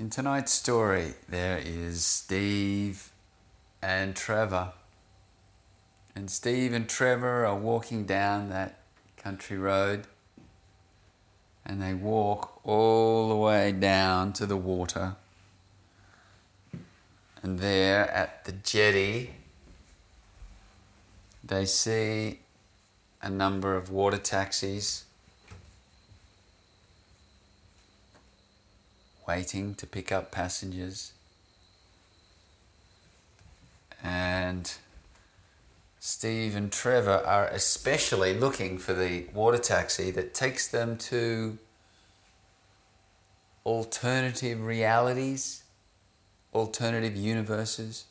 In tonight's story, there is Steve and Trevor. And Steve and Trevor are walking down that country road. And they walk all the way down to the water. And there at the jetty, they see a number of water taxis waiting to pick up passengers. And Steve and Trevor are especially looking for the water taxi that takes them to alternative realities, alternative universes.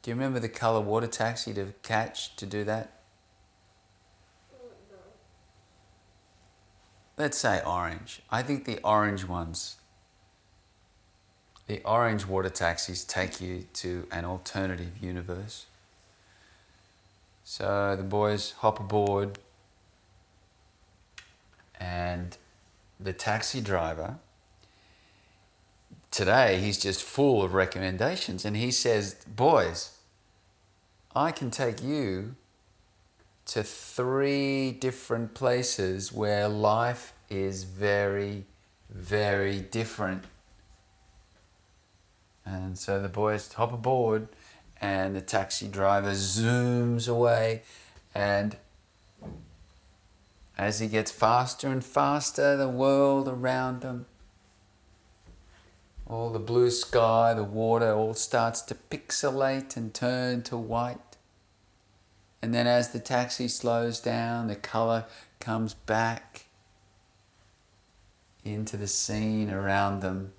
Do you remember the color water taxi to catch to do that? Let's say orange. I think the orange ones, the orange water taxis take you to an alternative universe. So the boys hop aboard, and the taxi driver, today he's just full of recommendations, and he says, Boys, I can take you to three different places where life is very, very different. And so the boys hop aboard, and the taxi driver zooms away. And as he gets faster and faster, the world around them, all the blue sky, the water, all starts to pixelate and turn to white. And then as the taxi slows down, the color comes back into the scene around them.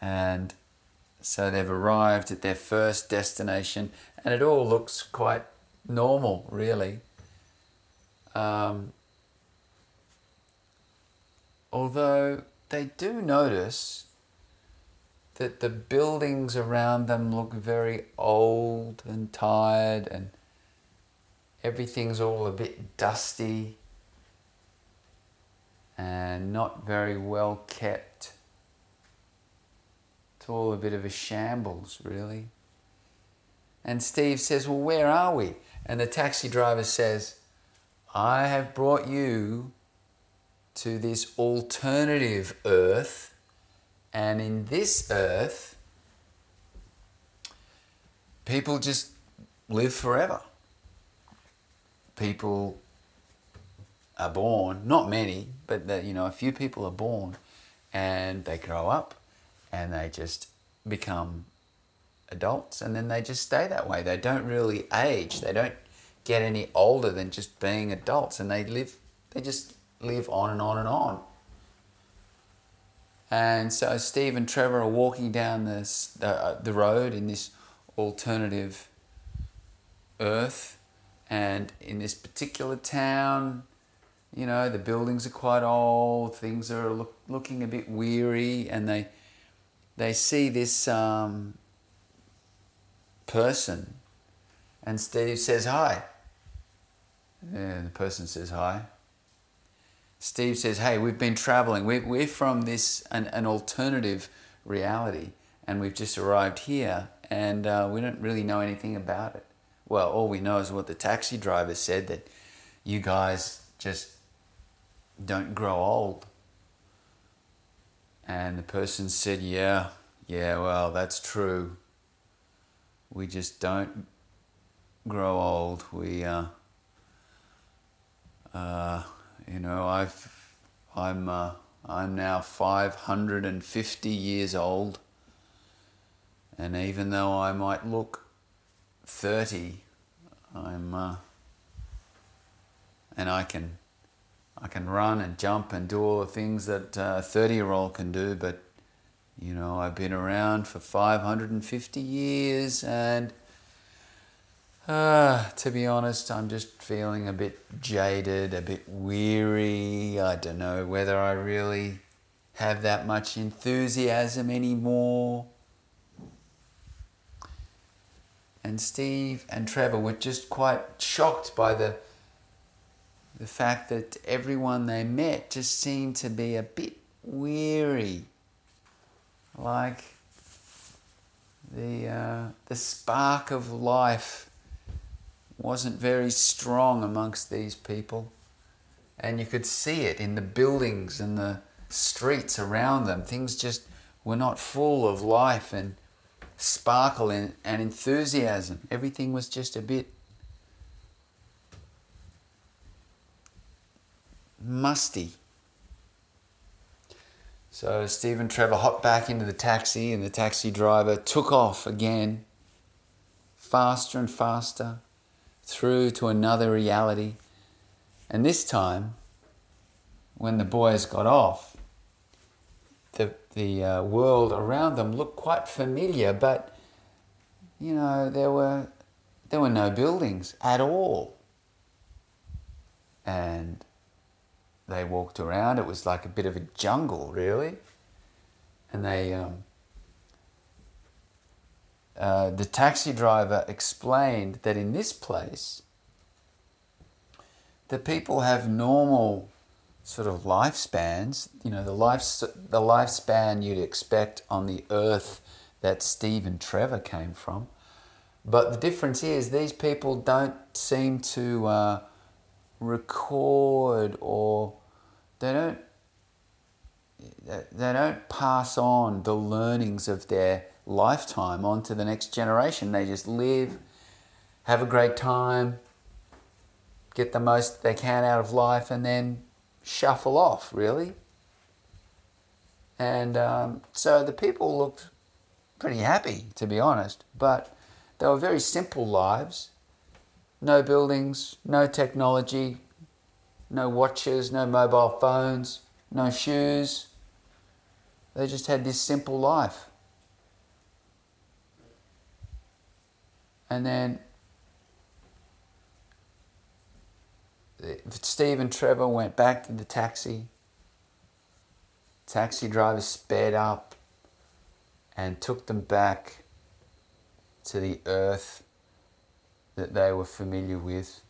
And so they've arrived at their first destination, and it all looks quite normal, really. Um, although they do notice that the buildings around them look very old and tired and everything's all a bit dusty and not very well kept. It's all a bit of a shambles, really. And Steve says, Well, where are we? And the taxi driver says, I have brought you to this alternative earth and in this earth, people just live forever. People are born, not many, but that you know, a few people are born and they grow up and they just become adults and then they just stay that way. They don't really age. They don't get any older than just being adults and they live they just live on and on and on. And so Steve and Trevor are walking down this uh, the road in this alternative earth, and in this particular town, you know, the buildings are quite old. Things are look, looking a bit weary, and they they see this um, person, and Steve says hi. And the person says hi. Steve says, Hey, we've been traveling. We're, we're from this, an, an alternative reality, and we've just arrived here, and uh, we don't really know anything about it. Well, all we know is what the taxi driver said that you guys just don't grow old. And the person said, Yeah, yeah, well, that's true. We just don't grow old. We, uh, uh, you know, I've, I'm, uh, I'm now 550 years old, and even though I might look 30, I'm, uh, and I can, I can run and jump and do all the things that a 30 year old can do, but you know, I've been around for 550 years and uh, to be honest, I'm just feeling a bit jaded, a bit weary. I don't know whether I really have that much enthusiasm anymore. And Steve and Trevor were just quite shocked by the the fact that everyone they met just seemed to be a bit weary, like the, uh, the spark of life wasn't very strong amongst these people. And you could see it in the buildings and the streets around them. Things just were not full of life and sparkle and, and enthusiasm. Everything was just a bit musty. So Steve and Trevor hopped back into the taxi, and the taxi driver took off again, faster and faster, through to another reality. And this time, when the boys got off, the, the uh, world around them looked quite familiar, but you know, there were, there were no buildings at all. And they walked around. It was like a bit of a jungle, really. And they, um, uh, the taxi driver explained that in this place, the people have normal sort of lifespans. You know, the life the lifespan you'd expect on the earth that Steve and Trevor came from. But the difference is these people don't seem to uh, record or they don't they don't pass on the learnings of their lifetime onto the next generation. They just live, have a great time, get the most they can out of life, and then shuffle off, really. And um, so the people looked pretty happy, to be honest, but they were very simple lives no buildings, no technology, no watches, no mobile phones, no shoes. They just had this simple life. And then Steve and Trevor went back to the taxi. Taxi driver sped up and took them back to the earth that they were familiar with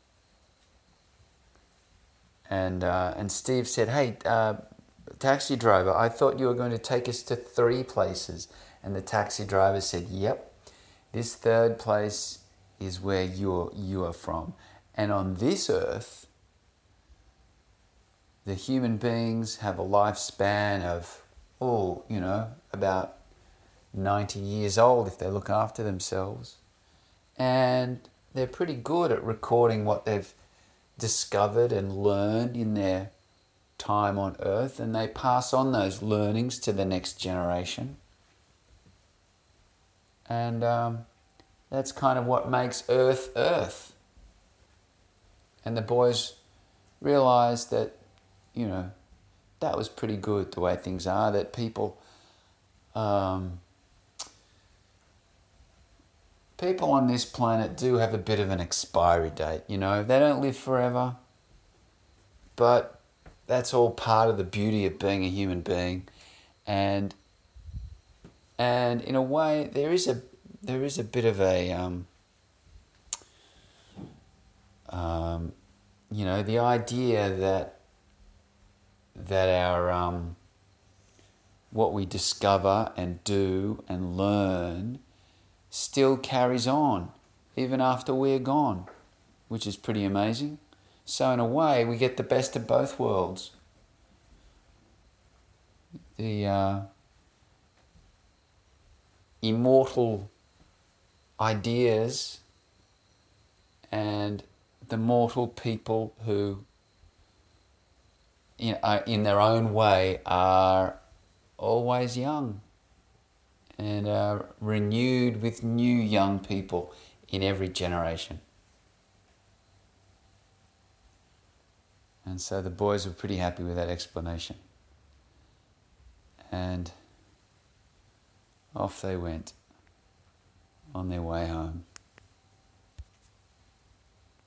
and uh, and Steve said, "Hey, uh, taxi driver, I thought you were going to take us to three places." And the taxi driver said, "Yep, this third place is where you you are from, and on this earth." The human beings have a lifespan of, oh, you know, about 90 years old if they look after themselves. And they're pretty good at recording what they've discovered and learned in their time on earth, and they pass on those learnings to the next generation. And um, that's kind of what makes Earth Earth. And the boys realized that, you know, that was pretty good the way things are, that people. Um, people on this planet do have a bit of an expiry date, you know. They don't live forever. But that's all part of the beauty of being a human being. And and in a way there is a there is a bit of a um, um, you know, the idea that that our um, what we discover and do and learn still carries on even after we're gone, which is pretty amazing. So, in a way, we get the best of both worlds. The uh, immortal ideas and the mortal people who, in, uh, in their own way, are always young and are renewed with new young people in every generation. And so the boys were pretty happy with that explanation. And off they went on their way home.